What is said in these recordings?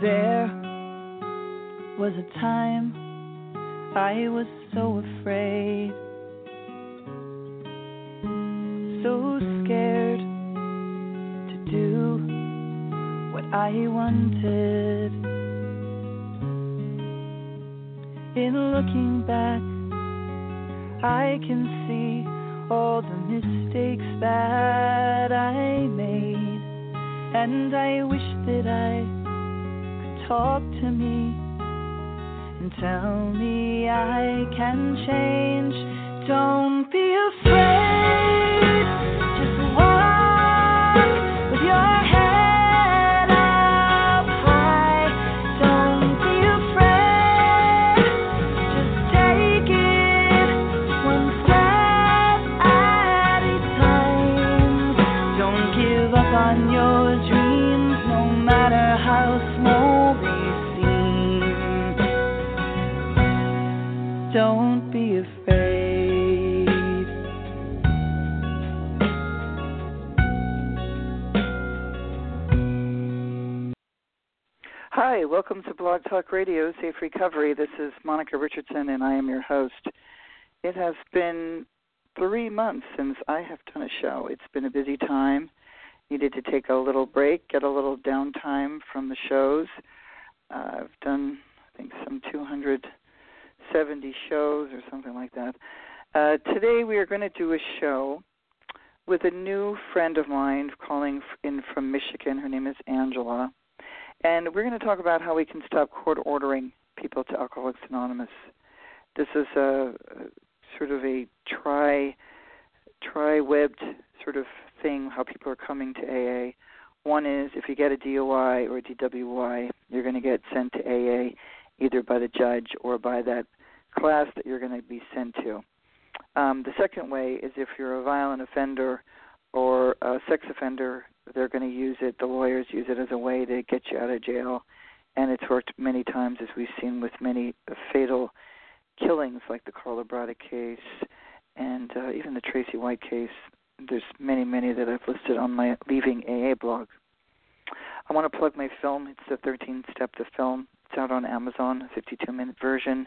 There was a time I was so afraid, so scared to do what I wanted. In looking back, I can see all the mistakes that I made, and I wish that I talk to me and tell me I can change. Don't be afraid. Welcome to Blog Talk Radio, Safe Recovery. This is Monica Richardson, and I am your host. It has been three months since I have done a show. It's been a busy time. Needed to take a little break, get a little downtime from the shows. Uh, I've done, I think, some 270 shows or something like that. Uh, today we are going to do a show with a new friend of mine calling in from Michigan. Her name is Angela. And we're going to talk about how we can stop court ordering people to Alcoholics Anonymous. This is a, sort of a tri tri webbed sort of thing how people are coming to AA. One is if you get a DUI or a DWI, you're going to get sent to AA either by the judge or by that class that you're going to be sent to. Um, the second way is if you're a violent offender or a sex offender, they're going to use it, the lawyers use it as a way to get you out of jail. And it's worked many times, as we've seen with many fatal killings like the Karla Brada case and uh, even the Tracy White case. There's many, many that I've listed on my Leaving AA blog. I want to plug my film. It's the 13 Step to Film. It's out on Amazon, a 52 minute version.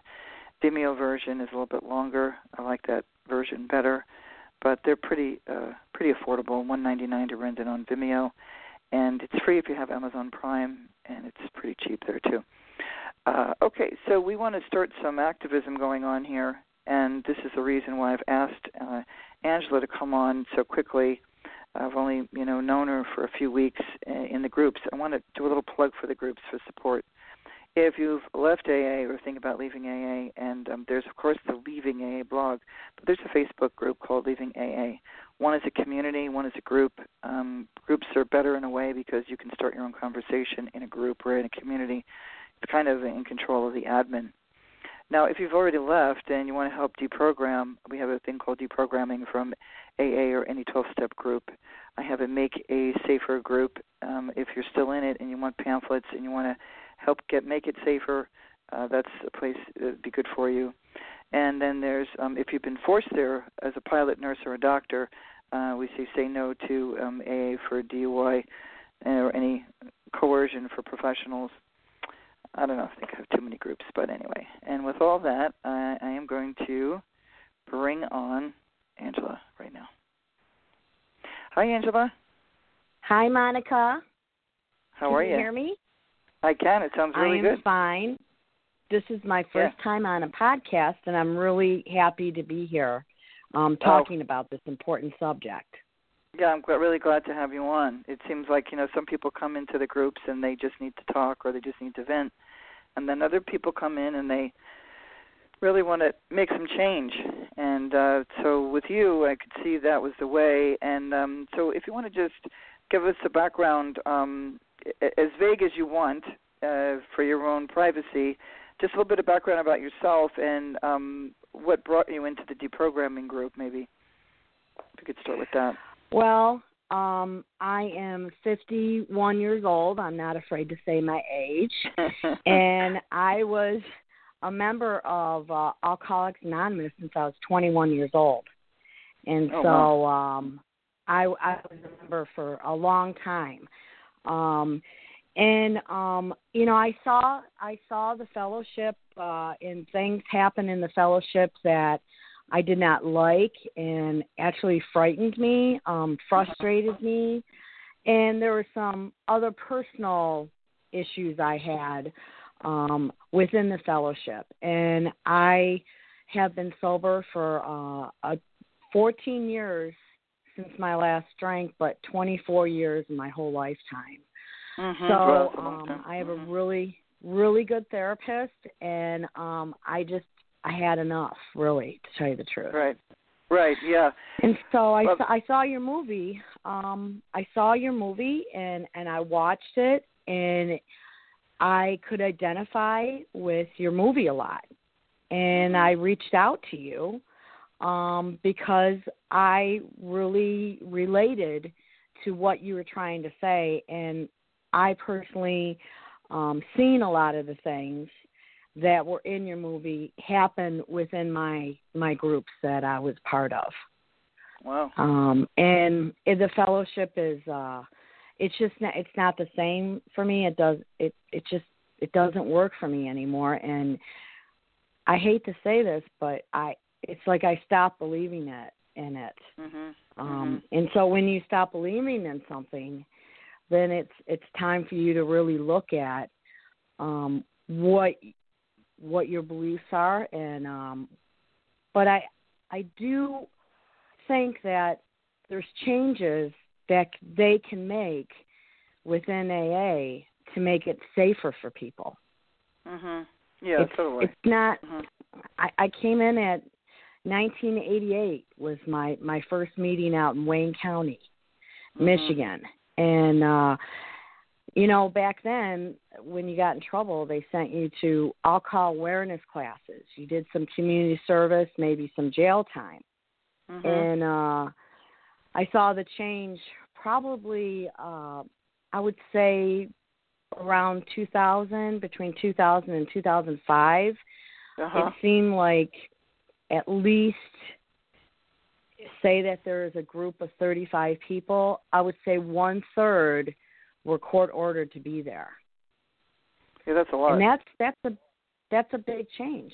Vimeo version is a little bit longer. I like that version better, but they're pretty uh, pretty affordable. 1.99 to rent it on Vimeo, and it's free if you have Amazon Prime, and it's pretty cheap there too. Uh, okay, so we want to start some activism going on here, and this is the reason why I've asked uh, Angela to come on so quickly. I've only you know known her for a few weeks in the groups. I want to do a little plug for the groups for support. If you've left AA or think about leaving AA, and um, there's of course the Leaving AA blog, but there's a Facebook group called Leaving AA. One is a community, one is a group. Um, groups are better in a way because you can start your own conversation in a group or in a community. It's kind of in control of the admin. Now, if you've already left and you want to help deprogram, we have a thing called deprogramming from AA or any 12 step group. I have a Make a Safer group. Um, if you're still in it and you want pamphlets and you want to help get make it safer, uh, that's a place that would be good for you. And then there's um, if you've been forced there as a pilot, nurse, or a doctor, uh, we say say no to um, AA for DUI or any coercion for professionals. I don't know. I think I have too many groups, but anyway. And with all that, I, I am going to bring on Angela right now. Hi, Angela. Hi, Monica. How can are you? you? Hear me? I can. It sounds really good. I am good. fine. This is my first time on a podcast, and I'm really happy to be here um, Oh. talking about this important subject. Yeah, I'm really glad to have you on. It seems like you know some people come into the groups and they just need to talk or they just need to vent, and then other people come in and they really want to make some change. And uh, so with you, I could see that was the way. And um, so if you want to just give us a background, um, as vague as you want, uh, for your own privacy, just a little bit of background about yourself and um, what brought you into the deprogramming group, maybe. If you could start with that. Well, um, I am 51 years old. I'm not afraid to say my age. and I was a member of uh, Alcoholics Anonymous since I was 21 years old. And oh, so wow. um, I, I was a member for a long time. Um, and um you know i saw i saw the fellowship uh and things happen in the fellowship that i did not like and actually frightened me um frustrated me. And there were some other personal issues i had um within the fellowship. And i have been sober for uh a 14 years since my last drink but 24 years in my whole lifetime Mm-hmm. so um, I have a really, really good therapist, and um, I just I had enough, really, to tell you the truth. Right. Right. Yeah. And so I well, saw, I saw your movie. Um, I saw your movie, and and I watched it, and I could identify with your movie a lot, and I reached out to you um, because I really related to what you were trying to say, and I personally um, seen a lot of the things that were in your movie happen within my my groups that I was part of. Wow. Um, and the fellowship is uh, it's just not, it's not the same for me. It does it it just it doesn't work for me anymore. And I hate to say this, but I it's like I stopped believing it in it. Mm-hmm. Um, and so when you stop believing in something, then it's it's time for you to really look at um, what what your beliefs are and um, but I I do think that there's changes that they can make within AA to make it safer for people. Mhm. Yeah, it's, totally. It's not. Mhm. I, I came in at 1988 was my my first meeting out in Wayne County, Mhm. Michigan, and uh you know back then when you got in trouble they sent you to alcohol awareness classes you did some community service maybe some jail time Mhm. and uh i saw the change probably uh i would say around 2000 between 2000 and 2005 uh-huh. it seemed like at least say that there is a group of 35 people, I would say one third were court ordered to be there. Yeah, that's a lot. And that's that's a that's a big change.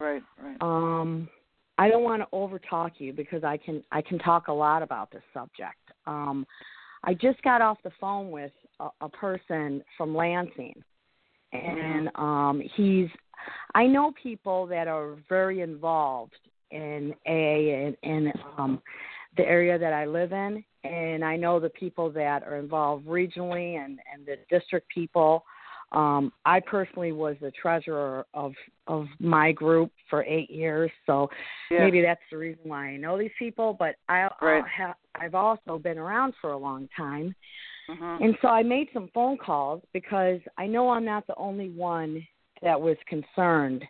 right, right. Um, I don't want to overtalk you because I can I can talk a lot about this subject. Um, I just got off the phone with a, a person from Lansing, and um, he's. I know people that are very involved in AA and, and um, the area that I live in, and I know the people that are involved regionally and and the district people. Um, I personally was the treasurer of of my group for eight years, so yeah. maybe that's the reason why I know these people. But I, Right. I ha- I've also been around for a long time, Mhm. and so I made some phone calls because I know I'm not the only one that was concerned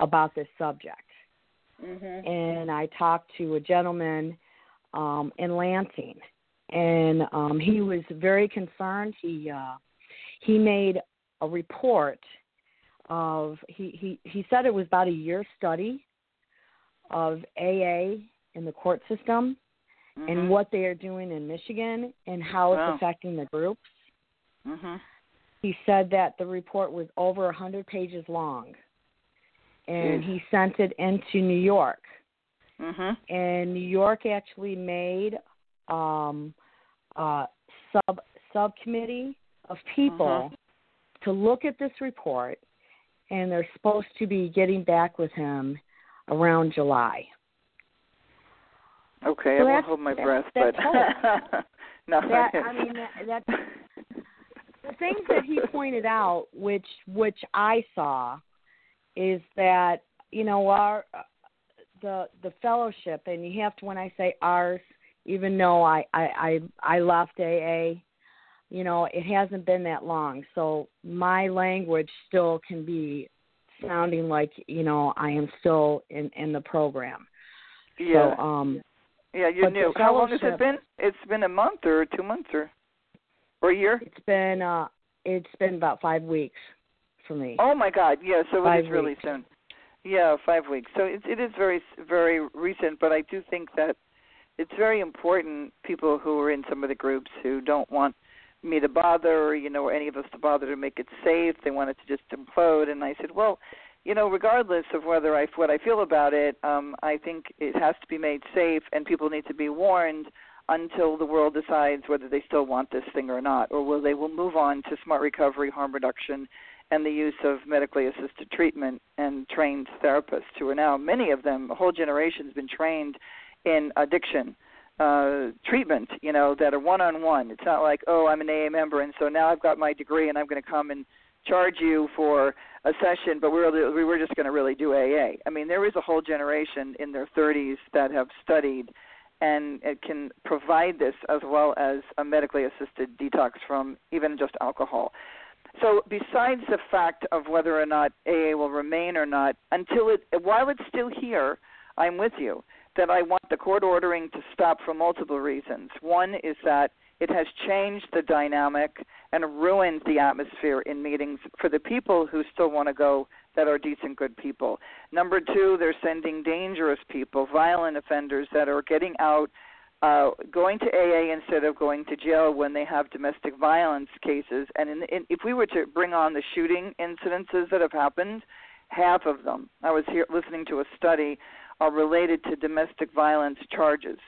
about this subject. Mhm. And I talked to a gentleman um, in Lansing, and um, he was very concerned. He uh, he made a report of he, he he said it was about a year study of AA in the court system Mhm. and what they are doing in Michigan and how Wow. it's affecting the groups. Mhm. He said that the report was over a 100 pages long, and Jeez. he sent it into New York. Mhm. And New York actually made um, a sub subcommittee of people Mhm. to look at this report, and they're supposed to be getting back with him around July. Okay, So I won't hold my breath, but no. That I mean, that, that's things that he pointed out, which which I saw, is that you know our the the fellowship, and you have to when I say ours, even though I I I, I left AA, you know it hasn't been that long, so my language still can be sounding like you know I am still in in the program. Yeah. So, um, yeah, you're new. How long has it been? It's been a month or two months or or a year. it's been uh it's been about five weeks for me. Oh my God! Yeah, so it Five is really weeks. soon. Yeah, five weeks. So it it is very very recent, but I do think that it's very important. People who are in some of the groups who don't want me to bother, or, you know, or any of us to bother to make it safe. They want it to just implode. And I said, well, you know, regardless of whether I what I feel about it, um, I think it has to be made safe, and people need to be warned until the world decides whether they still want this thing or not, or will they will move on to smart recovery, harm reduction, and the use of medically assisted treatment and trained therapists who are now many of them, a whole generation has been trained in addiction uh treatment, you know, that are one on one. It's not like, oh, I'm an AA member and so now I've got my degree and I'm going to come and charge you for a session, but we're we were just going to really do AA. I mean, there is a whole generation in their 30s that have studied and it can provide this as well as a medically assisted detox from even just alcohol. So, besides the fact of whether or not AA will remain or not, until it while it's still here, I'm with you that I want the court ordering to stop for multiple reasons. One is that it has changed the dynamic and ruined the atmosphere in meetings for the people who still want to go that are decent, good people. Number two, they're sending dangerous people, violent offenders that are getting out, uh, going to AA instead of going to jail when they have domestic violence cases. And in, in, if we were to bring on the shooting incidences that have happened, half of them. I was here listening to a study are related to domestic violence charges.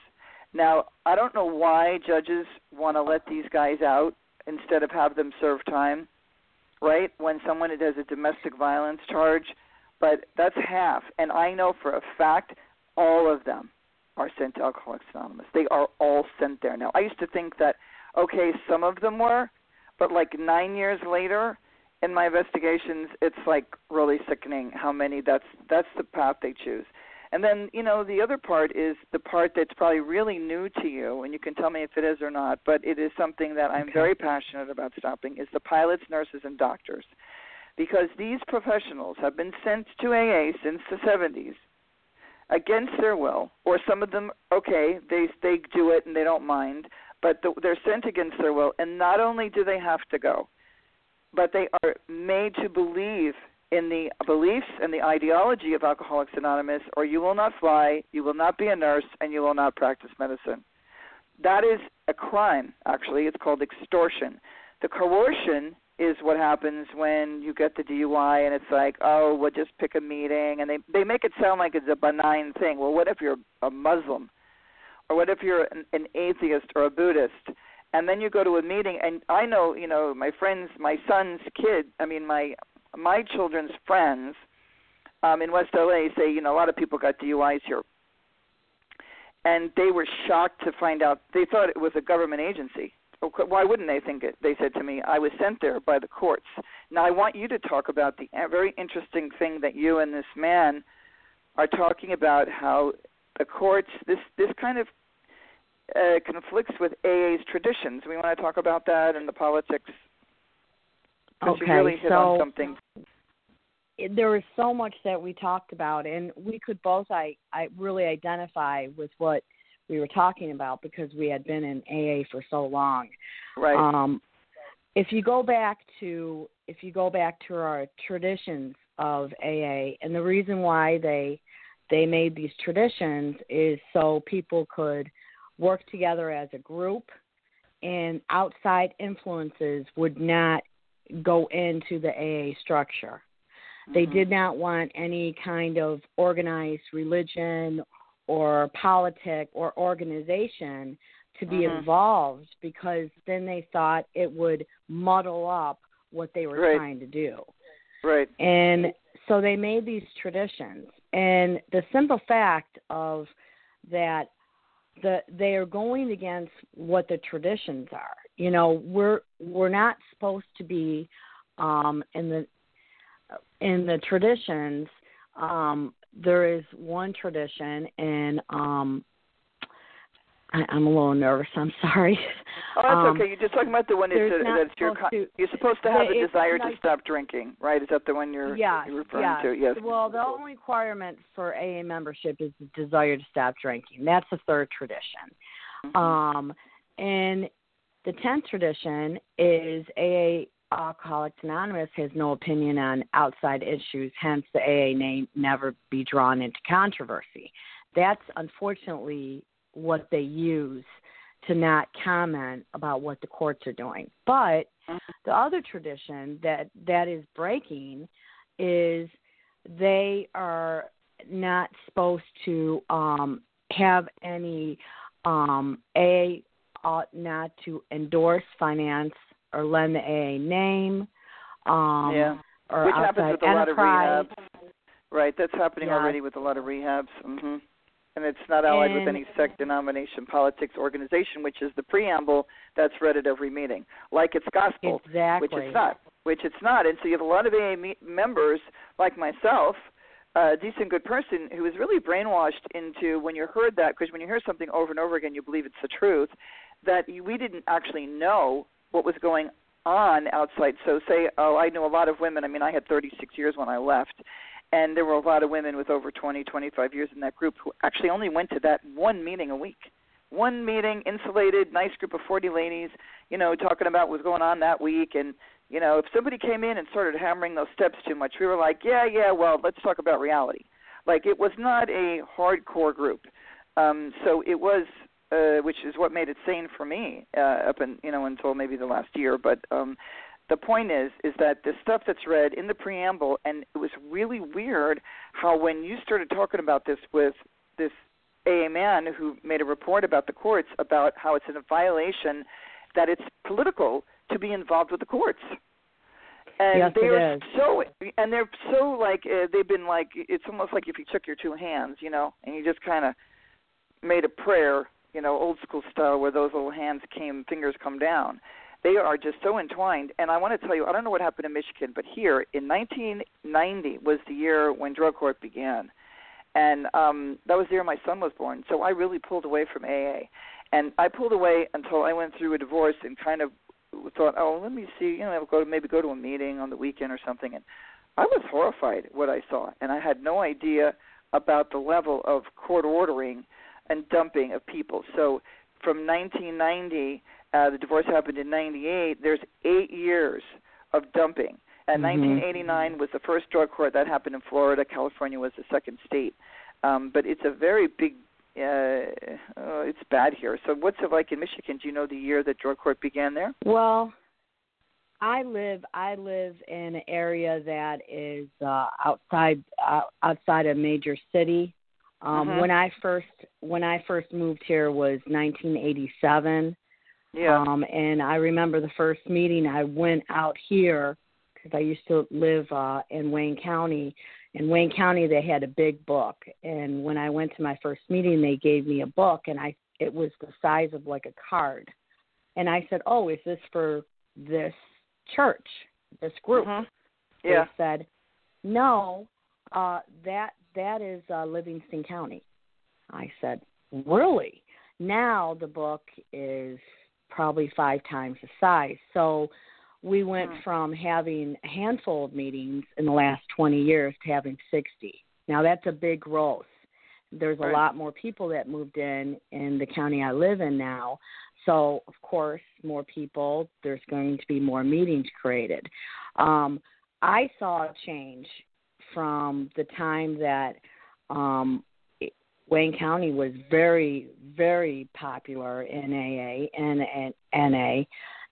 Now, I don't know why judges want to let these guys out instead of have them serve time, right? When someone has a domestic violence charge, but that's half. And I know for a fact all of them are sent to Alcoholics Anonymous. They are all sent there. Now, I used to think that, okay, some of them were, but like nine years later, in my investigations, it's like really sickening how many that's that's the path they choose. And then, you know, the other part is the part that's probably really new to you, and you can tell me if it is or not, but it is something that I'm Okay. very passionate about stopping, is the pilots, nurses, and doctors. Because these professionals have been sent to AA since the 70s against their will, or some of them, okay, they, they do it and they don't mind, but the, they're sent against their will, and not only do they have to go, but they are made to believe in the beliefs and the ideology of Alcoholics Anonymous, or you will not fly, you will not be a nurse, and you will not practice medicine. That is a crime, actually. It's called extortion. The coercion is what happens when you get the DUI and it's like, oh, we'll just pick a meeting, and they they make it sound like it's a benign thing. Well, what if you're a Muslim, or what if you're an, an atheist or a Buddhist? And then you go to a meeting, and I know, you know, my friends, my son's kid. I mean, my my children's friends um, in West LA say, you know, a lot of people got DUIs here, and they were shocked to find out they thought it was a government agency. Why wouldn't they think it? They said to me, I was sent there by the courts. Now I want you to talk about the uh, very interesting thing that you and this man are talking about how the courts this this kind of uh, conflicts with AA's traditions. We want to talk about that and the politics. 'Cause you Okay, really hit on so- something. it- there was so much that we talked about, and we could both I I really identify with what we were talking about because we had been in AA for so long. Right. Um, if you go back to if you go back to our traditions of AA, and the reason why they they made these traditions is so people could work together as a group, and outside influences would not go into the AA structure. They Mhm. did not want any kind of organized religion or politic or organization to be Mhm. involved because then they thought it would muddle up what they were Right. trying to do. Right. And so they made these traditions. And the simple fact of that the they are going against what the traditions are. You know, we're we're not supposed to be um in the in the traditions um, there is one tradition, and um, I, I'm a little nervous. I'm sorry. Oh, that's Um, okay. You're just talking about the one that's, not that's your. supposed to- you're supposed to have a desire to stop drinking, right? Is that the one you're, Yes, you're referring yes. to? Yes. Well, the only requirement for AA membership is the desire to stop drinking. That's the third tradition. Mhm. Um, and the tenth tradition is AA Alcoholics Anonymous has no opinion on outside issues, hence the AA name never be drawn into controversy. That's unfortunately what they use to not comment about what the courts are doing. But the other tradition that that is breaking is they are not supposed to um have any um a ought not to endorse finance or lend the AA name um Yeah. or Which happens with a lot of enterprise. rehabs. Right, that's happening Yeah. already with a lot of rehabs. Mm-hmm. And it's not allied with any sect, denomination, politics, organization, which is the preamble that's read at every meeting, like it's gospel, Exactly. which it's not. Which it's not. And so you have a lot of AA me- members, like myself, a decent, good person, who is really brainwashed into when you heard that, because when you hear something over and over again, you believe it's the truth, that we didn't actually know what was going on outside. So say, oh, I know a lot of women. I mean, I had 36 years when I left, and there were a lot of women with over 20, 25 years in that group who actually only went to that one meeting a week. One meeting, insulated, nice group of 40 ladies, you know, talking about what was going on that week. And, you know, if somebody came in and started hammering those steps too much, we were like, yeah, yeah, well, let's talk about reality. Like, it was not a hardcore group. Um, so it was uh, which is what made it sane for me uh, up in you know until maybe the last year. But um, the point is is that the stuff that's read in the preamble, and it was really weird how when you started talking about this with this AA man who made a report about the courts about how it's in a violation that it's political to be involved with the courts. And Yes, they are so, and they're so like uh, they've been like it's almost like if you took your two hands, you know, and you just kind of made a prayer, you know, old school style, where those little hands came, fingers come down. They are just so entwined. And I want to tell you, I don't know what happened in Michigan, but here in 1990 was the year when drug court began, and um, that was the year my son was born. So I really pulled away from AA, and I pulled away until I went through a divorce and kind of thought, oh, let me see, you know, I'll go to maybe go to a meeting on the weekend or something, and I was horrified what I saw, and I had no idea about the level of court ordering and dumping of people. So from 1990, uh, the divorce happened in 98. There's eight years of dumping. And Mhm. 1989 was the first drug court that happened in Florida. California was the second state. Um, but it's a very big. Uh, oh, it's bad here. So what's it like in Michigan? Do you know the year that drug court began there? Well, I live I live in an area that is uh, outside uh, outside a major city. Um, Mhm. When I first when I first moved here was 1987. Yeah. Um, and I remember the first meeting I went out here because I used to live uh, in Wayne County. In Wayne County, they had a big book, and when I went to my first meeting, they gave me a book, and I it was the size of like a card, and I said, "Oh, is this for this church, this group?" Mhm. They said, "No, uh, that that is uh, Livingston County." I said, "Really?" Now the book is probably five times the size. So we went Hmm. from having a handful of meetings in the last 20 years to having 60. Now that's a big growth. There's a lot more people that moved in in the county I live in now. So, of course, more people, there's going to be more meetings created. Um, I saw a change from the time that um, Wayne County was very, very popular in AA and, and NA,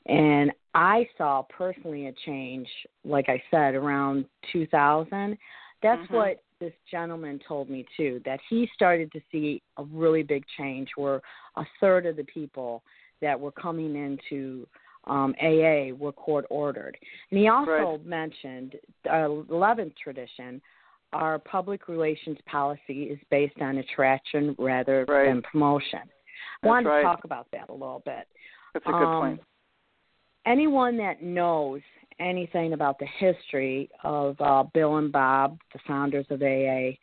and I saw personally a change, like I said, around 2000. That's Mhm. what this gentleman told me too, that he started to see a really big change where a third of the people that were coming into um, AA were court ordered. And he also Right. mentioned our 11th tradition, our public relations policy is based on attraction rather Right. than promotion. I wanted right. to talk about that a little bit. That's a good Um, point. Anyone that knows anything about the history of uh, Bill and Bob, the founders of AA,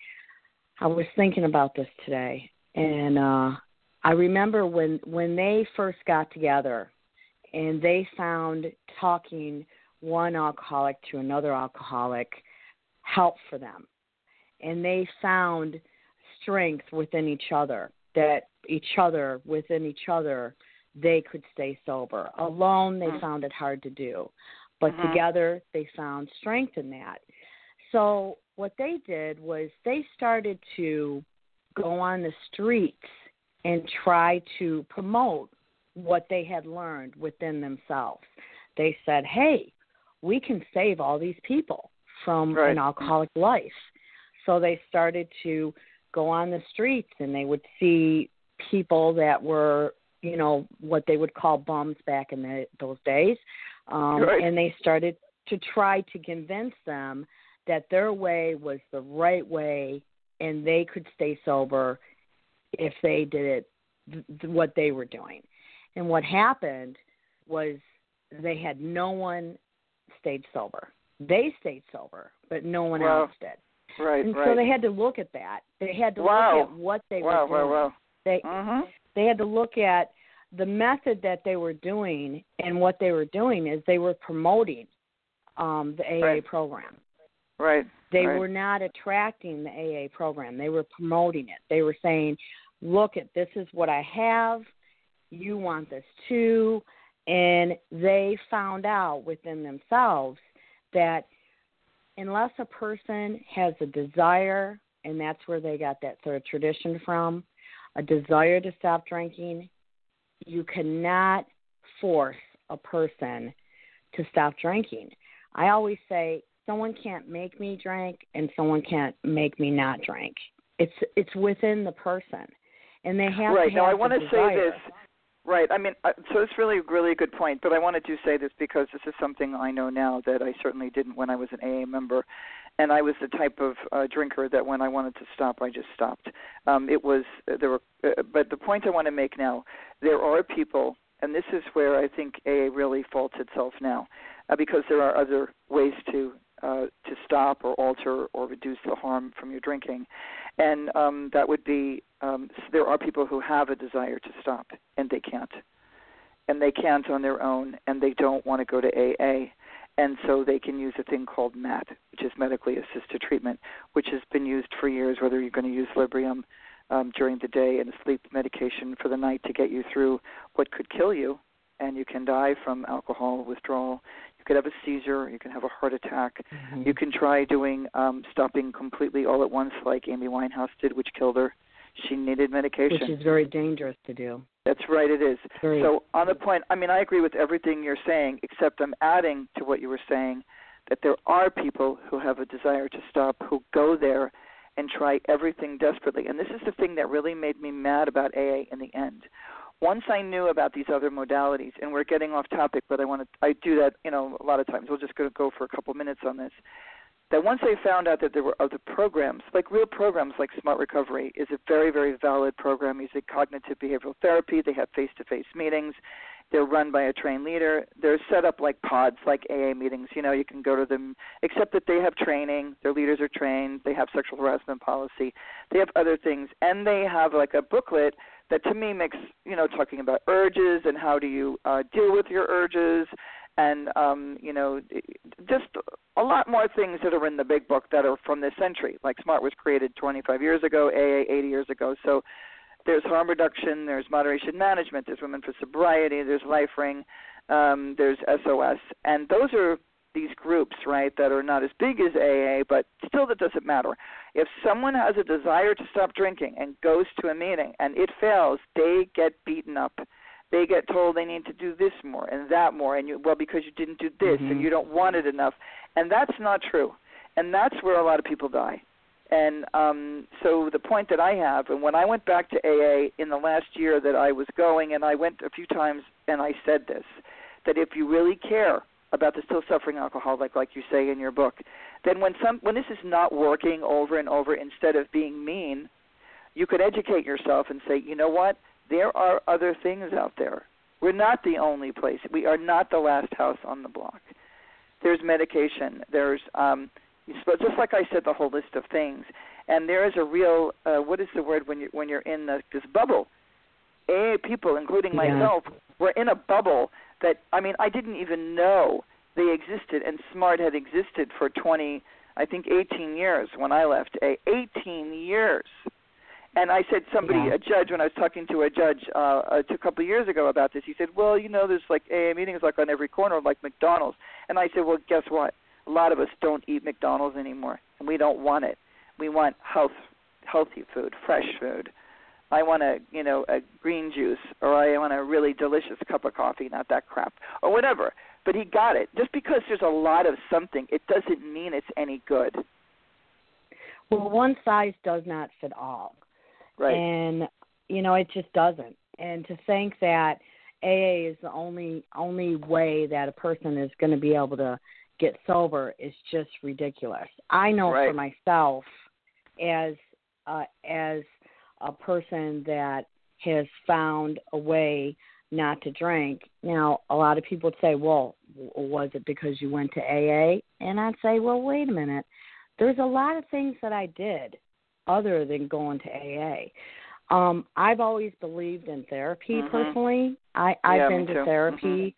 I was thinking about this today, and uh, I remember when when they first got together, and they found talking one alcoholic to another alcoholic help for them, and they found strength within each other that each other within each other they could stay sober. Alone, they mm-hmm. found it hard to do, but mm-hmm. together, they found strength in that. So, what they did was they started to go on the streets and try to promote what they had learned within themselves. They said, hey, we can save all these people from right. an alcoholic life. So they started to go on the streets and they would see people that were you know what they would call bums back in the, those days, um, right. and they started to try to convince them that their way was the right way and they could stay sober if they did it th- what they were doing. And what happened was they had no one stayed sober. They stayed sober, but no one wow. else did. Right, and right. so they had to look at that. They had to wow. look at what they wow, were doing. Wow, wow, They mm-hmm. they had to look at the method that they were doing, and what they were doing is they were promoting um, the AA right. program. Right. They right. were not attracting the AA program. They were promoting it. They were saying, "Look at this is what I have. You want this too." And they found out within themselves that unless a person has a desire, and that's where they got that third tradition from, a desire to stop drinking, you cannot force a person to stop drinking. I always say someone can't make me drink and someone can't make me not drink. It's it's within the person. And they have right. now I want to say this. Right. I mean, uh, so it's really, really a good point. But I wanted to say this because this is something I know now that I certainly didn't when I was an AA member, and I was the type of uh, drinker that when I wanted to stop, I just stopped. Um, it was there were, uh, but the point I want to make now, there are people, and this is where I think AA really faults itself now, uh, because there are other ways to uh, to stop or alter or reduce the harm from your drinking, and um, that would be um, there are people who have a desire to stop and they can't, and they can't on their own, and they don't want to go to AA, and so they can use a thing called MAT, which is medically assisted treatment, which has been used for years. Whether you're going to use Librium um, during the day and a sleep medication for the night to get you through what could kill you, and you can die from alcohol withdrawal could have a seizure, you can have a heart attack. Mm-hmm. You can try doing um stopping completely all at once like Amy Winehouse did, which killed her. She needed medication. Which is very dangerous to do. That's right, it is. Very so on the point, I mean, I agree with everything you're saying, except I'm adding to what you were saying that there are people who have a desire to stop who go there and try everything desperately. And this is the thing that really made me mad about AA in the end once I knew about these other modalities, and we're getting off topic, but I want to, I do that, you know, a lot of times. We'll just go, go for a couple minutes on this. That once I found out that there were other programs, like real programs like Smart Recovery, is a very, very valid program using cognitive behavioral therapy. They have face-to-face meetings. They're run by a trained leader. They're set up like pods, like AA meetings. You know, you can go to them, except that they have training. Their leaders are trained. They have sexual harassment policy. They have other things, and they have like a booklet that to me makes you know talking about urges and how do you uh, deal with your urges and um, you know just a lot more things that are in the big book that are from this century. Like Smart was created 25 years ago, AA 80 years ago. So there's harm reduction, there's moderation management, there's Women for Sobriety, there's LifeRing, um, there's SOS, and those are these groups, right, that are not as big as AA, but still that doesn't matter. If someone has a desire to stop drinking and goes to a meeting and it fails, they get beaten up. They get told they need to do this more and that more, and you well because you didn't do this mm-hmm. and you don't want it enough, and that's not true, and that's where a lot of people die. And um, so the point that I have, and when I went back to AA in the last year that I was going, and I went a few times, and I said this, that if you really care about the still suffering alcoholic, like you say in your book, then when some when this is not working over and over, instead of being mean, you could educate yourself and say, you know what, there are other things out there. We're not the only place. We are not the last house on the block. there's medication. There's um, just like I said, the whole list of things. And there is a real uh, what is the word when you when you're in the, this bubble? AA people, including Yeah. myself, were in a bubble that I mean I didn't even know they existed, and SMART had existed for 20, I think 18 years when I left. A 18 years. And I said somebody, Yeah. a judge, when I was talking to a judge uh, uh, a couple of years ago about this, he said, "Well, you know, there's like AA meetings like on every corner, like McDonald's." And I said, "Well, guess what? A lot of us don't eat McDonald's anymore, and we don't want it. We want health, healthy food, fresh food. I want a, you know, a green juice, or I want a really delicious cup of coffee, not that crap, or whatever." But he got it. Just because there's a lot of something, it doesn't mean it's any good, Well, one size does not fit all. right? and you know it just doesn't and to think that aa is the only only way that a person is going to be able to get sober is just ridiculous i know Right. for myself as uh, as a person that has found a way not to drink now a lot of people would say well w- was it because you went to aa and i'd say well wait a minute there's a lot of things that i did other than going to AA. Um, I've always believed in therapy Mhm. personally. I, I've Yeah, been to too. therapy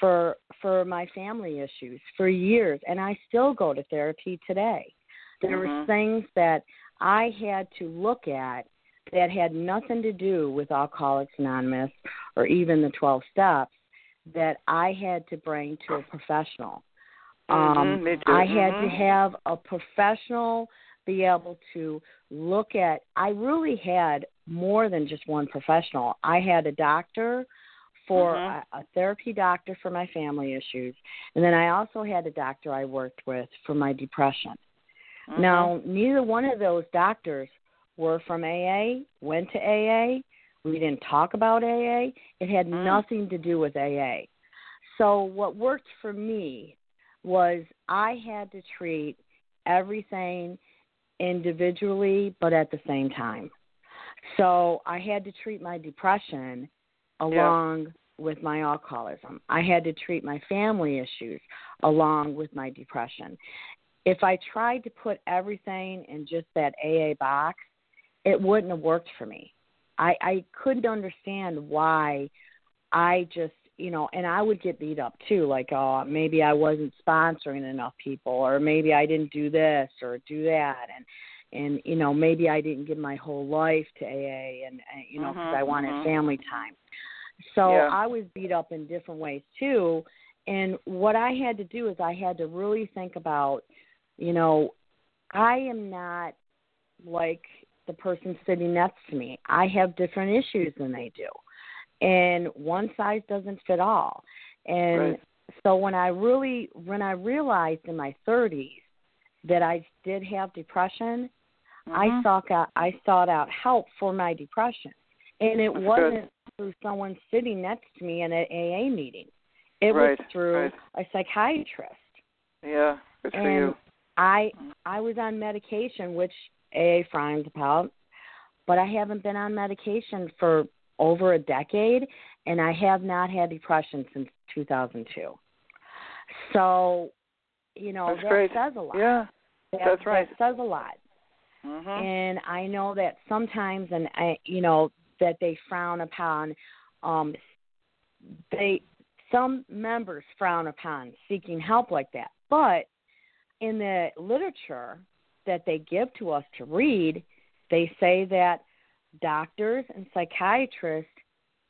for for my family issues for years and I still go to therapy today. There were Mhm. things that I had to look at that had nothing to do with Alcoholics Anonymous or even the 12 steps that I had to bring to a professional. Um, Mhm, me too. I had to Mhm. have a professional be able to look at. I really had more than just one professional. I had a doctor for Mhm. a, a therapy doctor for my family issues, and then I also had a doctor I worked with for my depression. Mhm. Now, neither one of those doctors were from AA, went to AA. We didn't talk about AA. It had Mm. nothing to do with AA. So, what worked for me was I had to treat everything individually, but at the same time. So, I had to treat my depression along with my alcoholism. I had to treat my family issues along with my depression if I tried to put everything in just that AA box, it wouldn't have worked for me. I I couldn't understand why I just you know, and I would get beat up too, like oh maybe I wasn't sponsoring enough people, or maybe I didn't do this or do that, and and you know maybe I didn't give my whole life to AA, and, and you know because Mhm, I wanted mhm. family time. So Yeah. I was beat up in different ways too. And what I had to do is I had to really think about, you know, I am not like the person sitting next to me. I have different issues than they do. And one size doesn't fit all. And Right. so when I really when I realized in my 30s that I did have depression, I Mhm. sought out I sought out help for my depression. And it That's wasn't through someone sitting next to me in an AA meeting. It Right, was through right. a psychiatrist. Yeah, good for you. I Mm. I was on medication which AA frowns about, but I haven't been on medication for over a decade and I have not had depression since 2002. So, you know, That's that great. says a lot. Yeah. That, that's right. That says a lot. Mhm. and I know that sometimes, and I, you know, that they frown upon, um, they some members frown upon seeking help like that. But in the literature that they give to us to read, they say that doctors and psychiatrists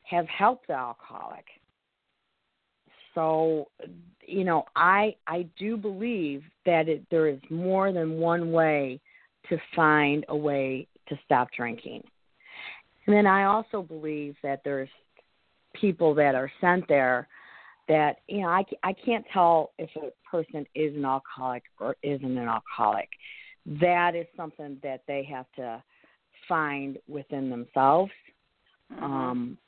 have helped the alcoholic. So, you know, I I do believe that it, there is more than one way to find a way to stop drinking. And then I also believe that there's people that are sent there that you know I I can't tell if a person is an alcoholic or isn't an alcoholic. That is something that they have to find within themselves. Mhm. Um,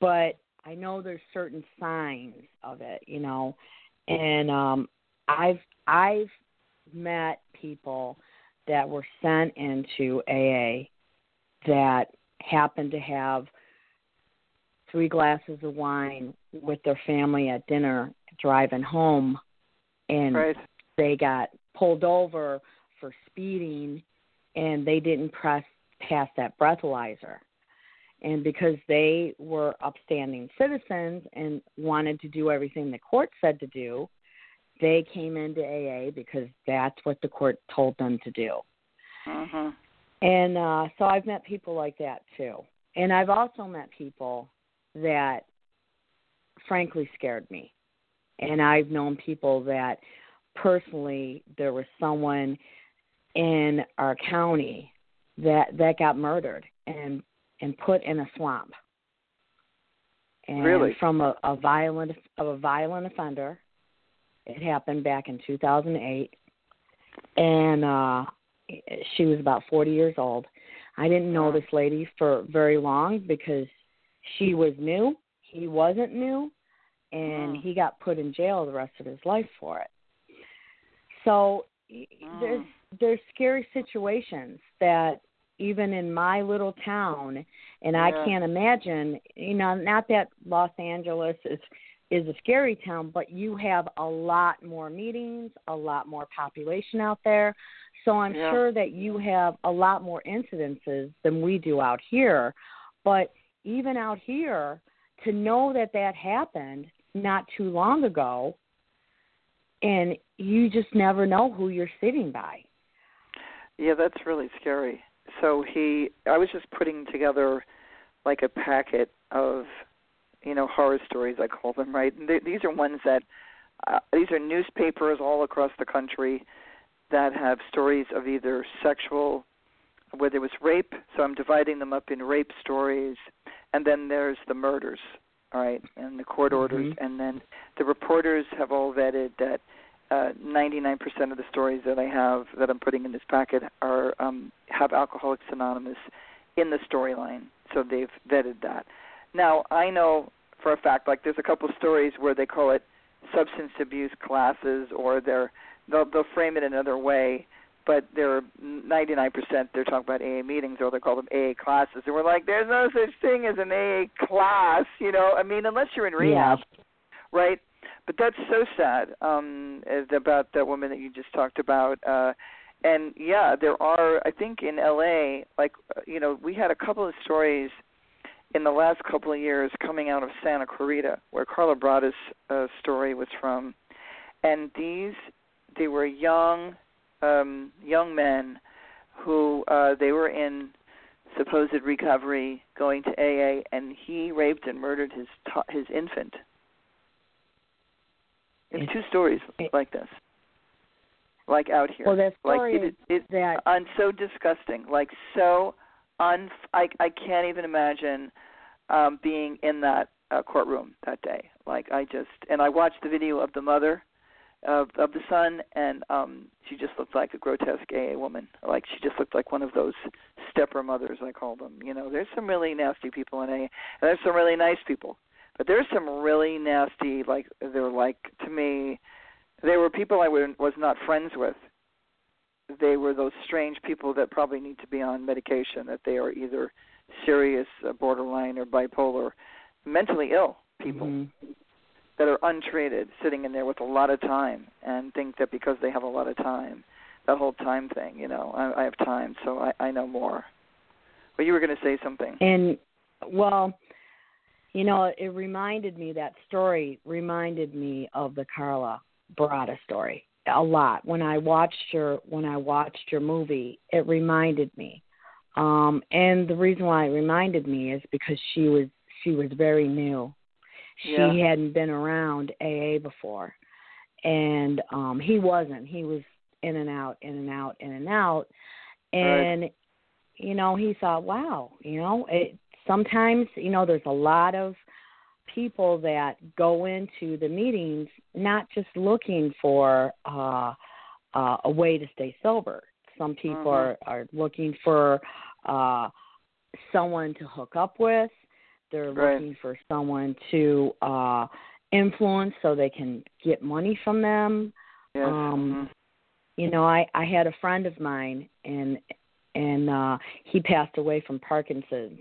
but I know there's certain signs of it, you know, and um, I've I've met people that were sent into AA that happened to have three glasses of wine with their family at dinner driving home and Right. they got pulled over for speeding and they didn't press pass that breathalyzer. And because they were upstanding citizens and wanted to do everything the court said to do, they came into AA because that's what the court told them to do. Mhm. And uh so I've met people like that too. And I've also met people that frankly scared me. And I've known people that personally there was someone in our county that that got murdered and and put in a swamp. And Really? from a, a violent of a violent offender. It happened back in 2008 and uh she was about 40 years old. I didn't know this lady for very long because she was new, he wasn't new, and he got put in jail the rest of his life for it. So there's there's scary situations that even in my little town and I can't imagine, you know, not that Los Angeles is is a scary town, but you have a lot more meetings, a lot more population out there. So I'm Yeah. sure that you have a lot more incidences than we do out here. But even out here, to know that that happened not too long ago, and you just never know who you're sitting by. Yeah, that's really scary. So he, I was just putting together like a packet of, you know, horror stories. I call them right. And th- these are ones that, uh, these are newspapers all across the country that have stories of either sexual, whether it was rape. So I'm dividing them up in rape stories, and then there's the murders. All right, and the court orders, Mhm. and then the reporters have all vetted that uh, 99% of the stories that I have that I'm putting in this packet are um, have Alcoholics Anonymous in the storyline, so they've vetted that. Now I know for a fact, like there's a couple stories where they call it substance abuse classes, or they're they'll they'll frame it another way, but they're 99% they're talking about AA meetings, or they call them AA classes, and we're like, there's no such thing as an AA class, you know. I mean, unless you're in rehab, right? But that's so sad um, is about that woman that you just talked about. Uh, and yeah, there are. I think in LA, like uh, you know, we had a couple of stories in the last couple of years coming out of Santa Clarita, where Karla Brada's uh, story was from, and these they were young, um, young men who uh, they were in supposed recovery, going to AA, and he raped and murdered his his infant. There's It- two stories it- like this, like out here. Well, that like story it, is it, that and so disgusting, like so un. I I can't even imagine um being in that uh, courtroom that day. Like I just and I watched the video of the mother of of the son, and um she just looked like a grotesque AA woman. Like she just looked like one of those stepper mothers I call them. You know, there's some really nasty people in AA, and there's some really nice people. But there's some really nasty, like they're like to me, they were people I was not friends with they were those strange people that probably need to be on medication that they are either serious uh, borderline or bipolar mentally ill people Mhm. that are untreated sitting in there with a lot of time and think that because they have a lot of time that whole time thing you know i, I have time so i i know more but you were going to say something And well, you know, it reminded me that story reminded me of the Karla Barada story a lot. When I watched your when I watched your movie, it reminded me. Um and the reason why it reminded me is because she was she was very new. She Yeah. hadn't been around AA before. And um he wasn't. He was in and out, in and out, in and out. And you know, he thought, wow, you know, it sometimes, you know, there's a lot of people that go into the meetings not just looking for uh uh a way to stay sober. Some people Mhm. are are looking for uh someone to hook up with. They're Right. looking for someone to uh influence so they can get money from them yes um, mhm. you know i i had a friend of mine and and uh he passed away from parkinson's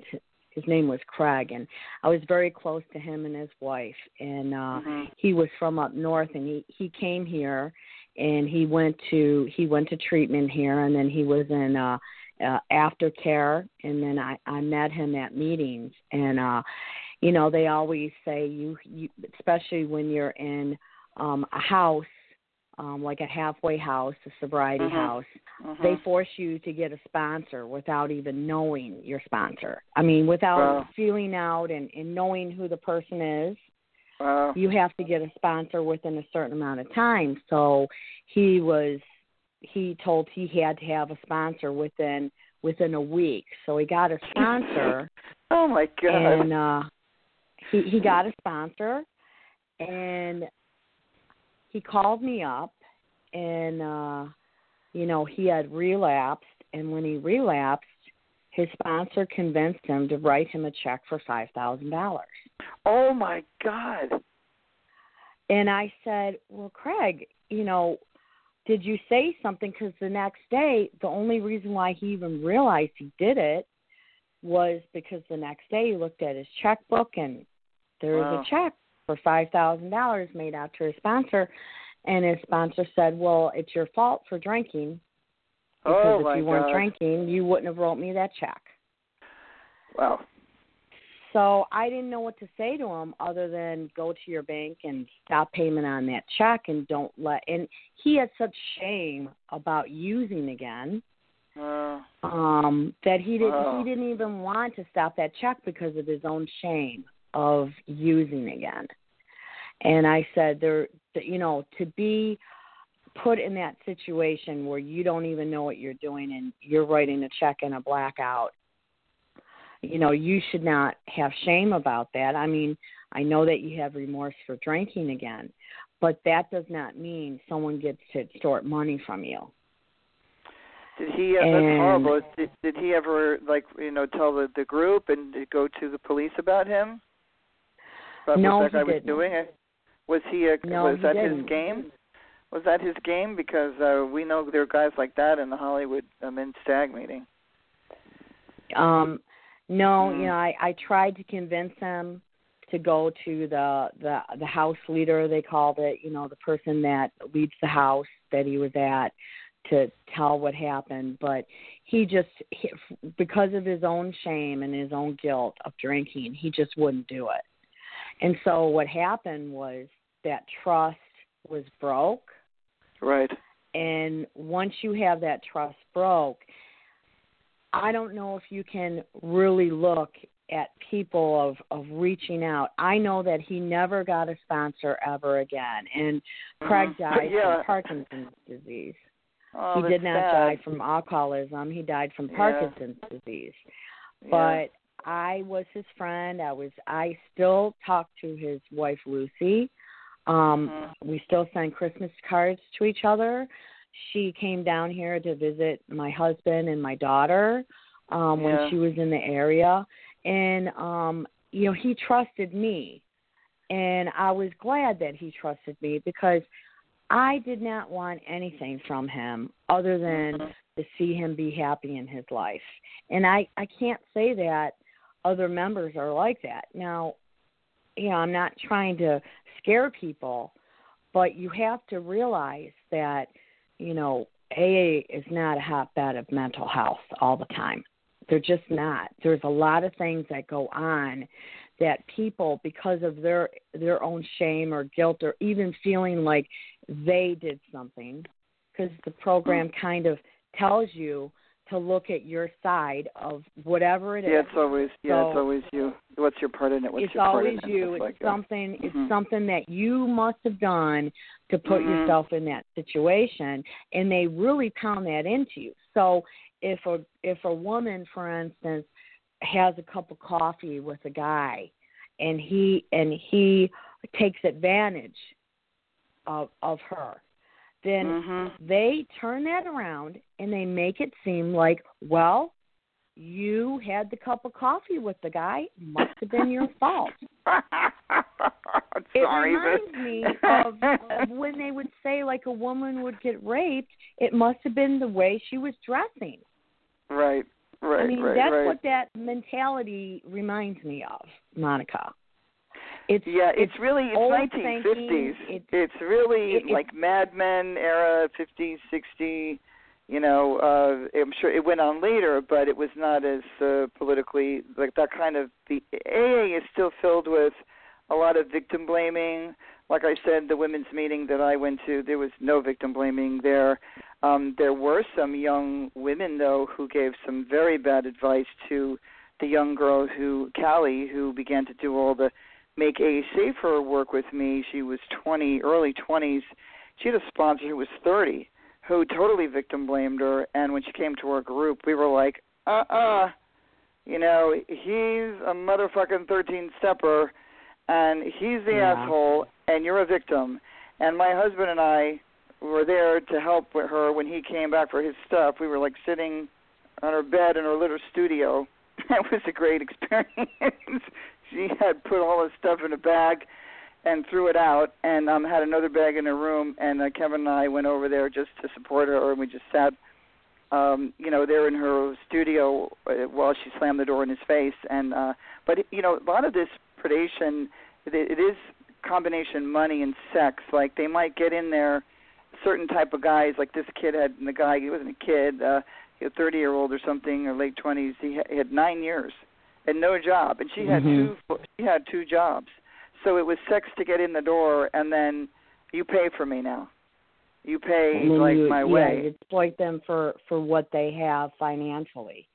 his name was Craig, and I was very close to him and his wife. And uh, Mhm. he was from up north, and he he came here, and he went to he went to treatment here, and then he was in uh, uh, aftercare, and then I I met him at meetings, and uh, you know they always say you you especially when you're in um, a house. Um, like a halfway house, a sobriety Mhm. house, Mhm. they force you to get a sponsor without even knowing your sponsor. I mean, without Wow. feeling out and, and knowing who the person is, wow. you have to get a sponsor within a certain amount of time. So he was he told he had to have a sponsor within within a week. So he got a sponsor Oh my God. and uh he he got a sponsor and he called me up and uh you know he had relapsed and when he relapsed his sponsor convinced him to write him a check for five thousand dollars oh my God. and i said well craig you know did you say something because the next day the only reason why he even realized he did it was because the next day he looked at his checkbook and there was Wow. a check for five thousand dollars made out to his sponsor and his sponsor said well it's your fault for drinking because oh if you weren't God. drinking you wouldn't have wrote me that check Wow. so i didn't know what to say to him other than go to your bank and stop payment on that check and don't let and he had such shame about using again Wow. um that he didn't Wow. he didn't even want to stop that check because of his own shame of using again and i said there you know to be put in that situation where you don't even know what you're doing and you're writing a check in a blackout you know you should not have shame about that i mean i know that you have remorse for drinking again but that does not mean someone gets to extort money from you Did he? Uh, that's horrible. Did, did he ever like you know tell the the group and go to the police about him? About No, what that guy was doing? Was he? A, No, was he that didn't. his game? Was that his game? Because uh, we know there are guys like that in the Hollywood um, in stag meeting. Um, no, Mm. you know, I, I tried to convince him to go to the the the house leader they called it, you know, the person that leads the house that he was at to tell what happened, but he just he, because of his own shame and his own guilt of drinking, he just wouldn't do it. And so what happened was that trust was broke Right. and once you have that trust broke i don't know if you can really look at people of of reaching out i know that he never got a sponsor ever again and craig Mhm. died Yeah. from parkinson's disease Oh, he did not sad. die from alcoholism he died from Yeah. parkinson's disease Yeah. but I was his friend. I was I still talk to his wife Lucy. Um Mhm. we still send Christmas cards to each other. She came down here to visit my husband and my daughter um Yeah. when she was in the area and um you know he trusted me. And I was glad that he trusted me because I did not want anything from him other than Mhm. to see him be happy in his life. And I I can't say that other members are like that. Now, you know, I'm not trying to scare people, but you have to realize that, you know, AA is not a hotbed of mental health all the time. They're just not. There's a lot of things that go on that people because of their their own shame or guilt or even feeling like they did something because the program mm-hmm. kind of tells you to look at your side of whatever it is. Yeah, it's always yeah, it's always you. What's your part in it? What's it's your part always in it? you. It's It's like something. Mhm. It's something that you must have done to put Mhm. yourself in that situation, and they really pound that into you. So if a if a woman, for instance, has a cup of coffee with a guy, and he and he takes advantage of of her, then Mhm. they turn that around and they make it seem like, well, you had the cup of coffee with the guy, must have been your fault. It Sorry, reminds but- me of, of when they would say like a woman would get raped, it must have been the way she was dressing. right, Right, I mean, right, that's right. what that mentality reminds me of, Monica. It's Yeah, it's, really it's 1950s. It's- it's really it- like Mad Men era, 50s, 60. You know, uh, I'm sure it went on later, but it was not as uh, politically like that kind of. The AA is still filled with a lot of victim blaming. Like I said, the women's meeting that I went to, there was no victim blaming there. Um, there were some young women though who gave some very bad advice to the young girl who Callie, who began to do all the make a safer work with me. She was 20, early 20s. She had a sponsor who was 30, who totally victim blamed her. And when she came to our group, we were like, uh-uh, you know, he's a motherfucking 13 stepper, and he's the Yeah. asshole, and you're a victim. And my husband and I were there to help with her when he came back for his stuff. We were like sitting on her bed in her little studio. That was a great experience. She had put all his stuff in a bag and threw it out and um had another bag in her room and uh, Kevin and I went over there just to support her and we just sat um you know there in her studio uh, while she slammed the door in his face and uh but you know a lot of this predation it, it is combination money and sex. Like they might get in there certain type of guys like this kid had the guy he wasn't a kid uh a 30 year old or something or late 20s he had 9 years and no job and she had Mhm. two she had two jobs so it was sex to get in the door and then you pay for me now you pay like you, my yeah, way you exploit them for for what they have financially.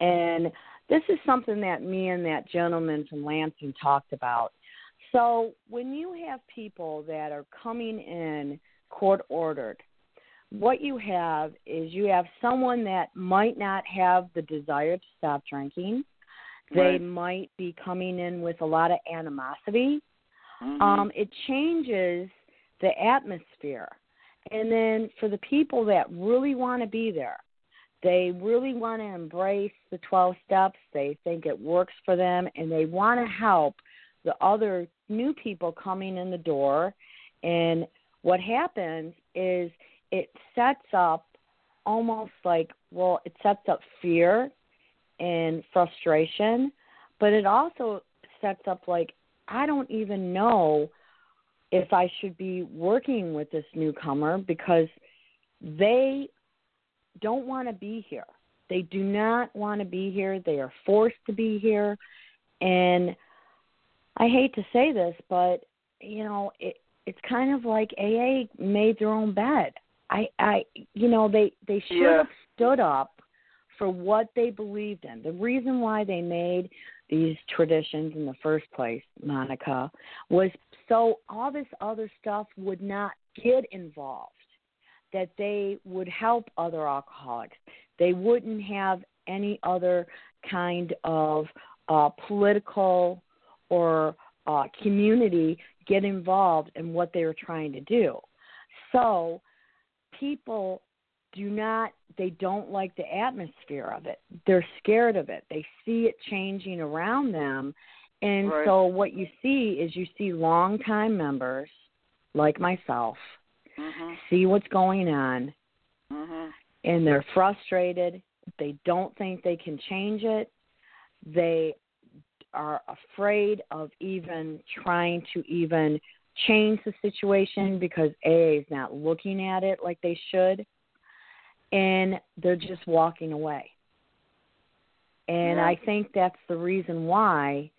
And this is something that me and that gentleman from Lansing talked about. So when you have people that are coming in court ordered, what you have is you have someone that might not have the desire to stop drinking. They Right. might be coming in with a lot of animosity Mhm. um, it changes the atmosphere. And then for the people that really want to be there, they really want to embrace the 12 steps. They think it works for them, and they want to help the other new people coming in the door. And what happens is it sets up almost like, well, it sets up fear and frustration, but it also sets up like, I don't even know if I should be working with this newcomer because they don't want to be here. They do not want to be here. They are forced to be here. And I hate to say this, but you know, it it's kind of like AA made their own bed. I I you know, they they should Yeah. have stood up for what they believed in. The reason why they made these traditions in the first place, Monica, was so all this other stuff would not get involved, that they would help other alcoholics. They wouldn't have any other kind of uh, political or uh, community get involved in what they were trying to do. So people do not they don't like the atmosphere of it. They're scared of it. They see it changing around them. And Right. so what you see is you see longtime members like myself Mhm. see what's going on Mhm. and they're frustrated. They don't think they can change it. They are afraid of even trying to even change the situation because AA is not looking at it like they should. And they're just walking away. And Yeah. I think that's the reason why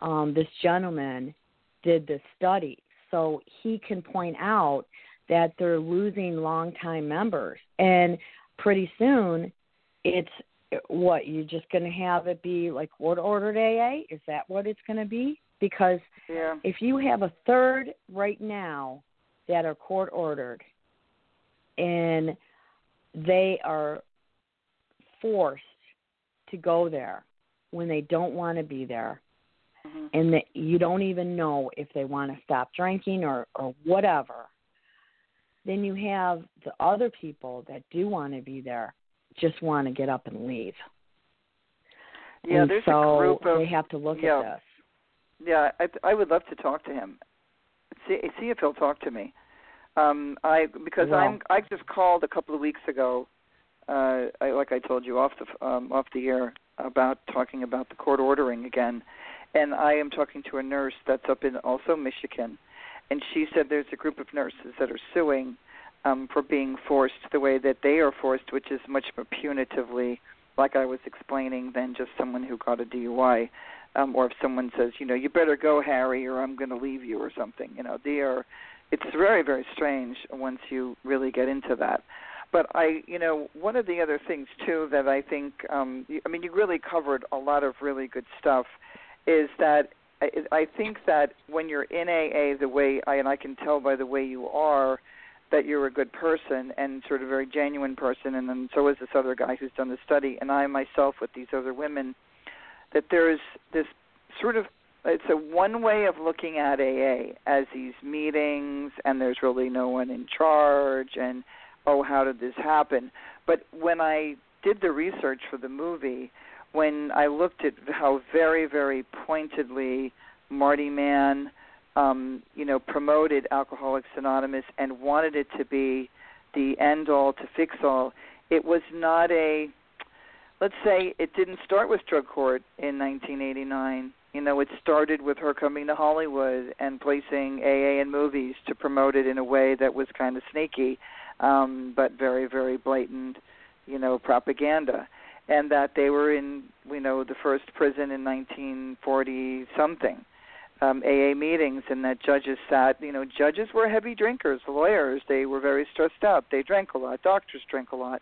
um, this gentleman did this study. So he can point out that they're losing longtime members. And pretty soon, it's what you're just going to have it be like court ordered AA? Is that what it's going to be? Because Yeah. if you have a third right now that are court ordered and they are forced to go there when they don't want to be there Mhm. and that you don't even know if they want to stop drinking or or whatever then you have the other people that do want to be there just want to get up and leave Yeah, and there's so a group of they have to look yeah. at this Yeah, I I would love to talk to him. See see if he'll talk to me. Um I because. I'm I just called a couple of weeks ago uh, I, like I told you off the um, off the air about talking about the court ordering again, and I am talking to a nurse that's up in also Michigan, and she said there's a group of nurses that are suing um, for being forced the way that they are forced, which is much more punitively, like I was explaining, than just someone who got a DUI. Um, or if someone says, you know, you better go, Harry, or I'm going to leave you, or something. You know, they are. It's very, very strange once you really get into that. But I, you know, one of the other things too that I think, um, I mean, you really covered a lot of really good stuff, is that I, I think that when you're in AA, the way I and I can tell by the way you are, that you're a good person and sort of very genuine person, and then so is this other guy who's done the study, and I myself with these other women, that there's this sort of it's a one way of looking at AA as these meetings, and there's really no one in charge, and oh, how did this happen? But when I did the research for the movie, when I looked at how very, very pointedly Marty Mann, um, you know, promoted Alcoholics Anonymous and wanted it to be the end all to fix all, it was not a let's say it didn't start with drug court in 1989 you know it started with her coming to hollywood and placing aa in movies to promote it in a way that was kind of sneaky um but very very blatant you know propaganda. And that they were in you know the first prison in 1940 something um AA meetings and that judges sat you know judges were heavy drinkers lawyers. They were very stressed out. They drank a lot. Doctors drank a lot.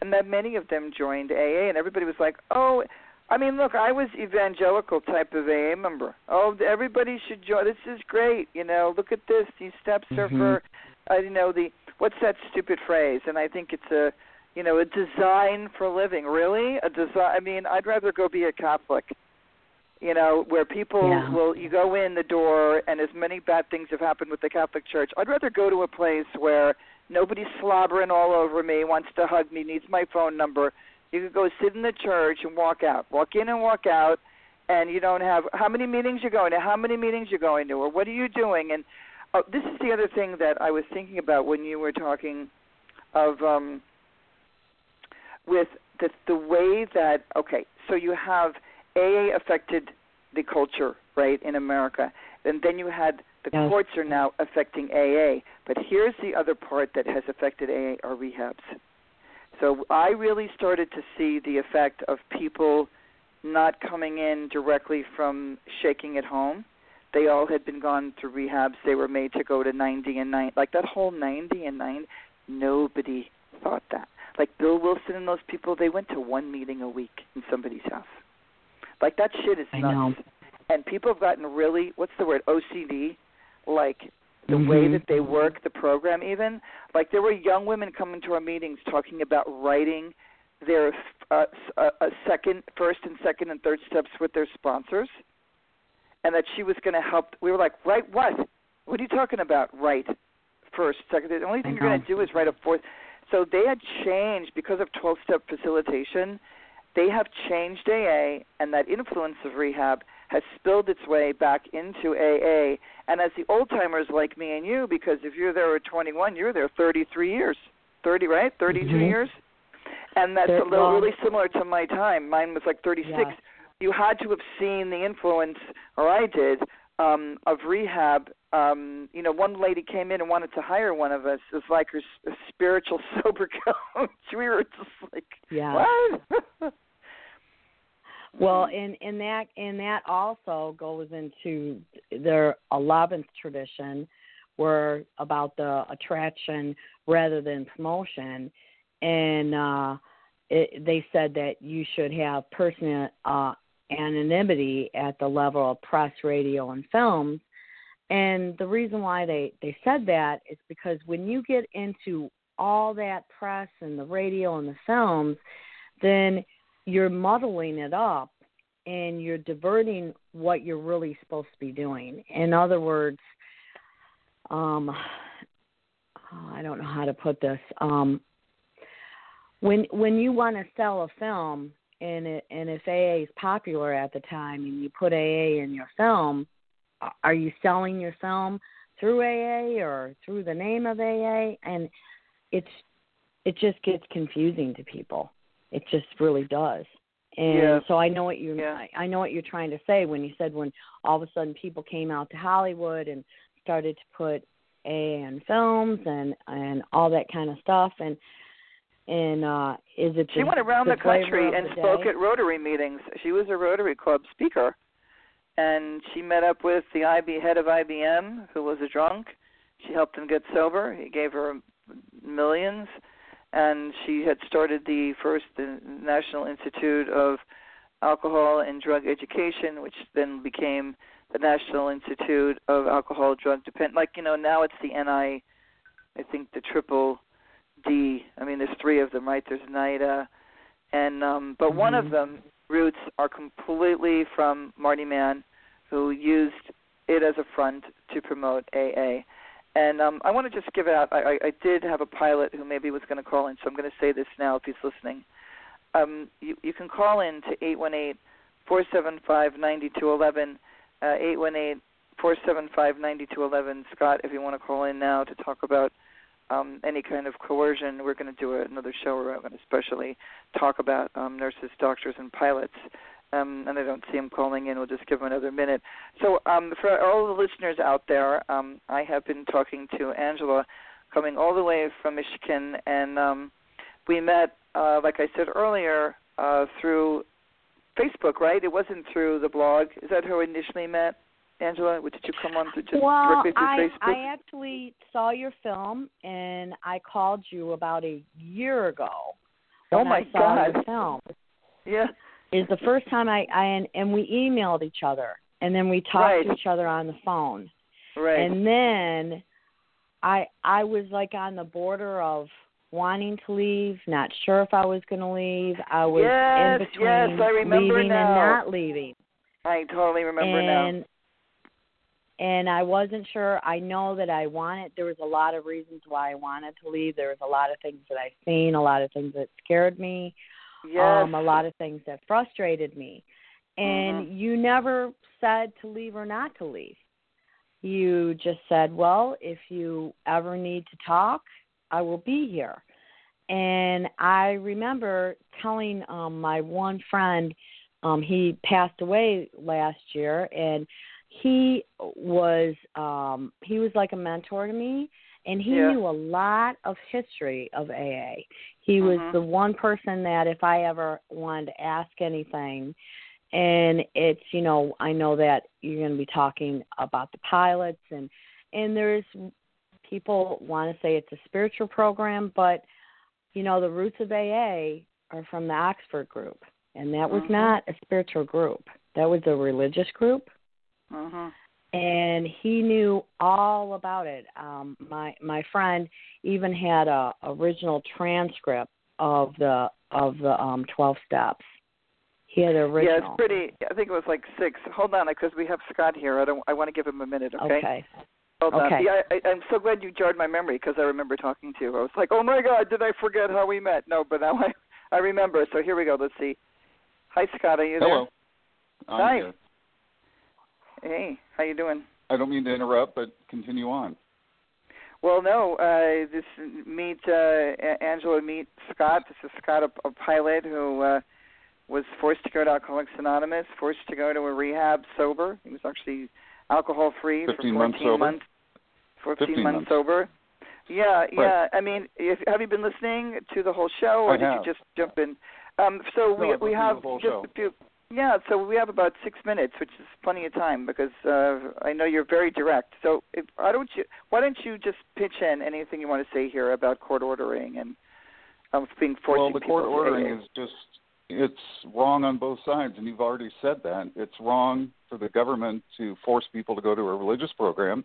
And that many of them joined AA and everybody was like oh I mean, look, I was evangelical type of AA member. Oh, everybody should join. This is great. You know, look at this. These steps are mm-hmm. for, uh, you know, the what's that stupid phrase? And I think it's a, you know, a design for living. Really, a design. I mean, I'd rather go be a Catholic. You know, where people yeah. will you go in the door, and as many bad things have happened with the Catholic Church. I'd rather go to a place where nobody's slobbering all over me, wants to hug me, needs my phone number you could go sit in the church and walk out. Walk in and walk out and you don't have how many meetings you're going to, how many meetings you're going to, or what are you doing? And oh, this is the other thing that I was thinking about when you were talking of um with the the way that okay, so you have AA affected the culture, right, in America. And then you had the yes. courts are now affecting AA. But here's the other part that has affected AA are rehabs. So I really started to see the effect of people not coming in directly from shaking at home. They all had been gone through rehabs. They were made to go to 90 and 9. Like that whole 90 and 9, nobody thought that. Like Bill Wilson and those people, they went to one meeting a week in somebody's house. Like that shit is I nuts. know. And people have gotten really, what's the word, OCD? Like the mm-hmm. way that they work the program even. Like there were young women coming to our meetings talking about writing their uh, a, a second first and second and third steps with their sponsors and that she was going to help we were like write what? What are you talking about? Write first second the only thing you're going to do is write a fourth. So they had changed because of 12 step facilitation they have changed AA and that influence of rehab has spilled its way back into AA. And as the old timers like me and you, because if you're there at 21, you're there 33 years, 30 right, 32 mm-hmm. years, and that's They're a little long. really similar to my time. Mine was like 36. Yeah. You had to have seen the influence, or I did, um, of rehab. Um, you know, one lady came in and wanted to hire one of us as like her s- spiritual sober coach. we were just like, Yeah. what? Well, and and that and that also goes into their eleventh tradition, where about the attraction rather than promotion, and uh, it, they said that you should have personal uh, anonymity at the level of press, radio, and films. And the reason why they they said that is because when you get into all that press and the radio and the films, then you're muddling it up and you're diverting what you're really supposed to be doing. In other words, um, I don't know how to put this. Um, when when you want to sell a film, and it, and if AA is popular at the time, and you put AA in your film, are you selling your film through AA or through the name of AA? And it's it just gets confusing to people. It just really does. And Yeah. so I know what you Yeah. I know what you're trying to say when you said when all of a sudden people came out to Hollywood and started to put A in films and and all that kind of stuff and and uh is it She the, went around the, flavor country and the spoke at Rotary meetings. She was a Rotary Club speaker, and she met up with the IB head of IBM, who was a drunk. She helped him get sober. He gave her millions, and she had started the first the National Institute of Alcohol and Drug Education, which then became the National Institute of Alcohol Drug Depend. Like you know, now it's the NI. I think the triple D. I mean, there's three of them, right? There's NIDA, and um, but one of them roots are completely from Marty Mann, who used it as a front to promote AA. And um, I want to just give it out. I, I, did have a pilot who maybe was going to call in, so I'm going to say this now if he's listening. Um, you, you can call in to eight one eight four seven five ninety two eleven. Uh, eight one eight four seven five ninety two eleven. Scott, if you want to call in now to talk about um, any kind of coercion, we're going to do another show where I'm going to especially talk about um, nurses, doctors, and pilots. Um, and I don't see him calling in. We'll just give him another minute. So, um, for all the listeners out there, um, I have been talking to Angela, coming all the way from Michigan, and um, we met, uh, like I said earlier, uh, through Facebook. Right? It wasn't through the blog. Is that how we initially met, Angela? Did you come on through just well, directly through I Facebook? I actually saw your film and I called you about a year ago. Oh my I saw God. your film. yeah. Is the first time I, I and, and we emailed each other and then we talked Right. to each other on the phone. Right. And then I I was like on the border of wanting to leave, not sure if I was going to leave. I was Yes, in between yes, I remember leaving now. and not leaving. I totally remember now. and and I wasn't sure. I know that I wanted. There was a lot of reasons why I wanted to leave. There was a lot of things that I seen, a lot of things that scared me, Yes. um, a lot of things that frustrated me. And Mhm. you never said to leave or not to leave. You just said, "Well, if you ever need to talk, I will be here." And I remember telling um my one friend um he passed away last year and he was um he was like a mentor to me and he Yeah. knew a lot of history of AA. He was Mhm. the one person that if I ever wanted to ask anything and it's you know I know that you're going to be talking about the pilots and and there's people want to say it's a spiritual program but you know the roots of AA are from the Oxford group and that was Mhm. not a spiritual group that was a religious group Mhm. And he knew all about it. Um, my my friend even had a original transcript of the of the um twelve steps. He had the Yeah, it's pretty. I think it was like six. Hold on, because we have Scott here. I don't. I want to give him a minute. Okay. okay. Hold on. Yeah, I, I'm so glad you jarred my memory because I remember talking to you. I was like, oh my God, did I forget how we met? No, but now I I remember. So here we go. Let's see. Hi, Scott. Are you there? Hello. I'm Hi. here. Hey, how you doing? I don't mean to interrupt, but continue on. Well, no. Uh, this meet uh, Angela. Meet Scott. This is Scott, a, a pilot who uh, was forced to go to Alcoholics Anonymous, forced to go to a rehab sober. He was actually alcohol free for 15 14 months sober? months. 14, 15 months months. sober. Yeah, yeah. I mean, if, have you been listening to the whole show, or I did have. you just jump in? Um, so No, we we have just a few. Yeah, so we have about six minutes, which is plenty of time because uh, I know you're very direct. So if, why don't you why don't you just pitch in anything you want to say here about court ordering and um, being forcing well, the court ordering is just it's wrong on both sides, and you've already said that. It's wrong for the government to force people to go to a religious program,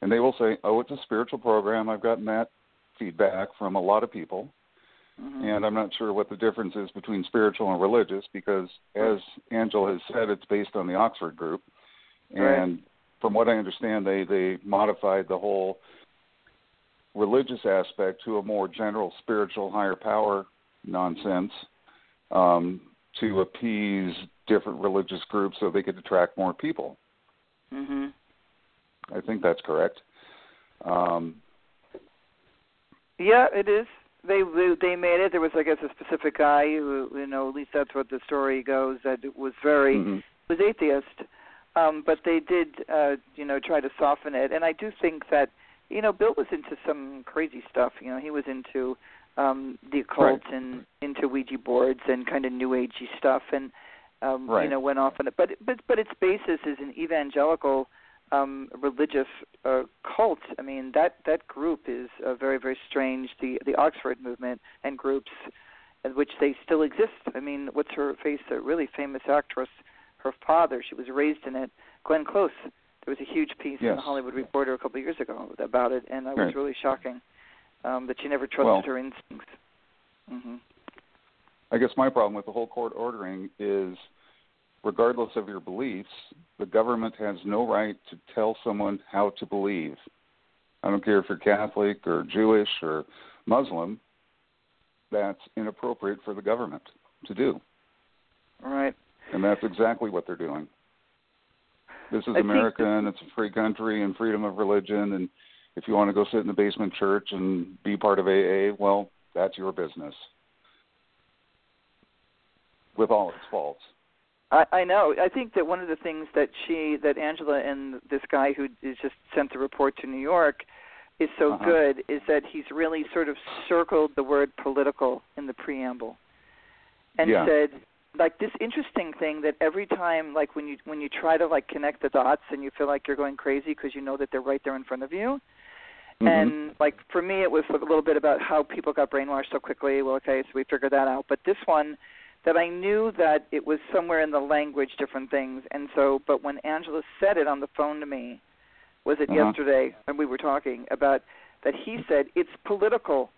and they will say, "Oh, it's a spiritual program." I've gotten that feedback from a lot of people. Mhm. and I'm not sure what the difference is between spiritual and religious because, as Angela has said, it's based on the Oxford group, Right. and from what I understand, they they modified the whole religious aspect to a more general spiritual higher power nonsense um, to appease different religious groups so they could attract more people. Mhm. I think that's correct. Um, Yeah, it is. They they made it. There was, I guess, a specific guy who, you know, at least that's what the story goes, that was very Mhm. was atheist. Um, but they did, uh, you know, try to soften it. And I do think that, you know, Bill was into some crazy stuff. You know, he was into um, the occult Right. and into Ouija boards and kind of new agey stuff, and um, you know, went off on it. But but but its basis is an evangelical um religious uh cult. I mean that that group is uh, very very strange. The the oxford movement and groups in which they still exist. I mean what's her face a really famous actress? Her father she was raised in it glenn close. There was a huge piece in the hollywood reporter a couple of years ago about it and it was Right. really shocking um that she never trusted Well- her instincts. Mhm I guess my problem with the whole court ordering is, regardless of your beliefs, the government has no right to tell someone how to believe. I don't care if you're Catholic or Jewish or Muslim. That's inappropriate for the government to do, all right and that's exactly what they're doing. This is I America, and it's a free country and freedom of religion. And if you want to go sit in the basement church and be part of AA, well, that's your business. With all its faults. I, I know. I think that one of the things that she, that Angela, and this guy who is just sent the report to New York, is so Uh-huh. good is that he's really sort of circled the word political in the preamble, and Yeah. said like this interesting thing that every time, like when you when you try to like connect the dots and you feel like you're going crazy because you know that they're right there in front of you, Mhm. and like for me it was a little bit about how people got brainwashed so quickly well okay so we figured that out but this one that i knew that it was somewhere in the language different things and so but when angela said it on the phone to me was it Uh-huh. yesterday and we were talking about that he said it's political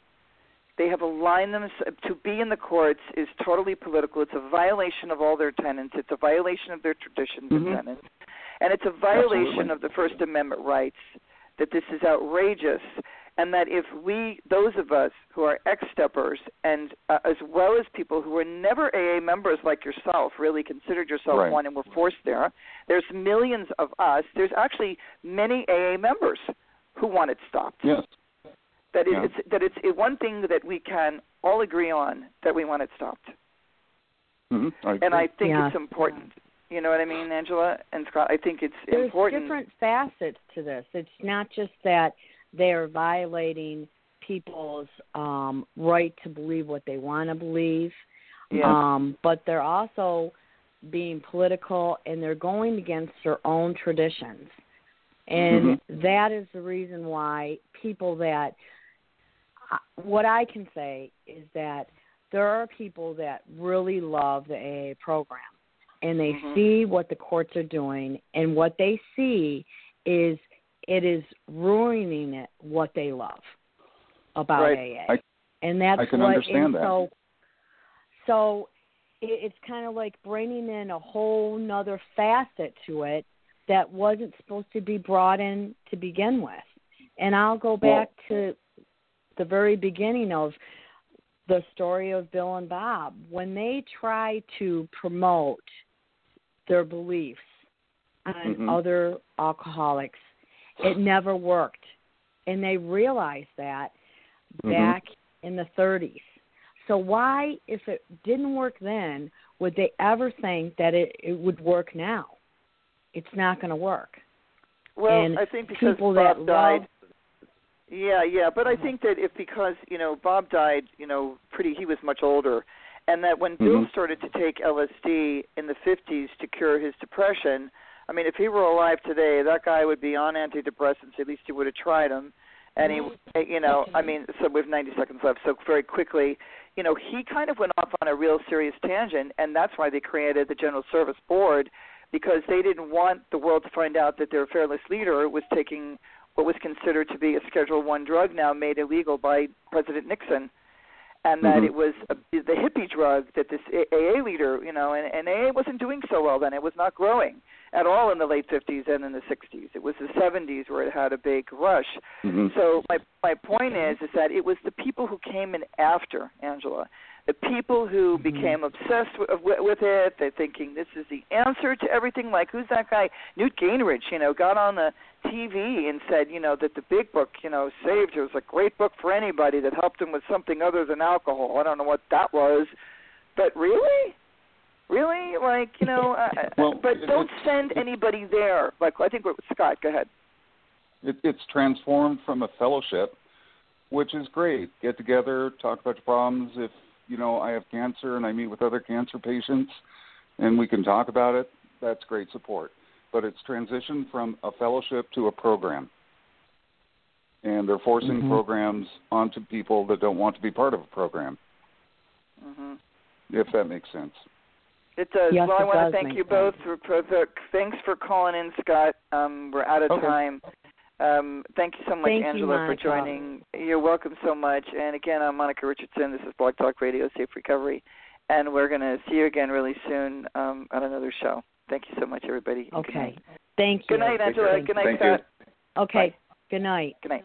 they have aligned them to be in the courts is totally political it's a violation of all their tenets it's a violation of their traditions Mhm. and tenets and it's a violation Absolutely. of the first amendment rights that this is outrageous and that if we those of us who are ex-steppers and uh, as well as people who were never AA members like yourself really considered yourself Right. one and were forced there there's millions of us there's actually many AA members who want it stopped Yes. that it, Yeah. it's that it's it, one thing that we can all agree on that we want it stopped Mm-hmm. I and I think Yeah. it's important you know what I mean Angela and Scott I think it's There's important different facets to this. It's not just that they're violating people's um, right to believe what they want to believe, yeah um, but they're also being political and they're going against their own traditions. And that is the reason why people that, uh, what I can say is that there are people that really love the AA program and they Mhm. see what the courts are doing and what they see is it is ruining it what they love about Right. AA. I- and that's I can what understand that. so so it, it's kind of like bringing in a whole nother facet to it that wasn't supposed to be brought in to begin with. And I'll go back to the very beginning of the story of Bill and Bob. When they try to promote their beliefs on Mhm. other alcoholics, it never worked. And they realized that Mhm. back in the 30s. So why, if it didn't work then, would they ever think that it, it would work now? It's not going to work. Well, and I think because people Bob that died. love- Yeah, yeah, but I Uh-huh. think that if because you know Bob died, you know, pretty he was much older, and that when Bill Mhm. started to take LSD in the 50s to cure his depression, I mean, if he were alive today, that guy would be on antidepressants. At least he would have tried them, and he, you know, I mean, so we have 90 seconds left. So very quickly, you know, he kind of went off on a real serious tangent, and that's why they created the General Service Board because they didn't want the world to find out that their fearless leader was taking what was considered to be a Schedule One drug now made illegal by President Nixon, and that Mhm. it was a, the hippie drug that this AA leader, you know, and, and AA wasn't doing so well then. It was not growing at all in the late 50s and in the 60s. It was the 70s where it had a big rush. Mhm. So my my point is is that it was the people who came in after Angela uh, people who Mhm. became obsessed with, with, with it. They're thinking this is the answer to everything. Like who's that guy? Newt Gingrich, you know, got on the TV and said, you know, that the big book, you know, saved. It was a great book for anybody that helped him with something other than alcohol. I don't know what that was, but really, really, like you know, uh, Well, but don't send anybody there. Like I think what Scott, go ahead. It, it's transformed from a fellowship, which is great. Get together, talk about your problems. If you know I have cancer and I meet with other cancer patients, and we can talk about it, that's great support. But it's transitioned from a fellowship to a program, and they're forcing Mhm. programs onto people that don't want to be part of a program. hmm If that makes sense. It does. Yes, well, I want to thank make you both sense. for, for the, thanks for calling in, Scott. Um, we're out of Okay. time. Um, thank you so much, Thank Angela, Monica. for joining. You're welcome so much. And again, I'm Monica Richardson. This is Blog Talk Radio, Safe Recovery, and we're going to see you again really soon um, on another show. Thank you so much, everybody. Okay. Thank you. good night Angela. Good night, Scott. Okay. Good night. Good night.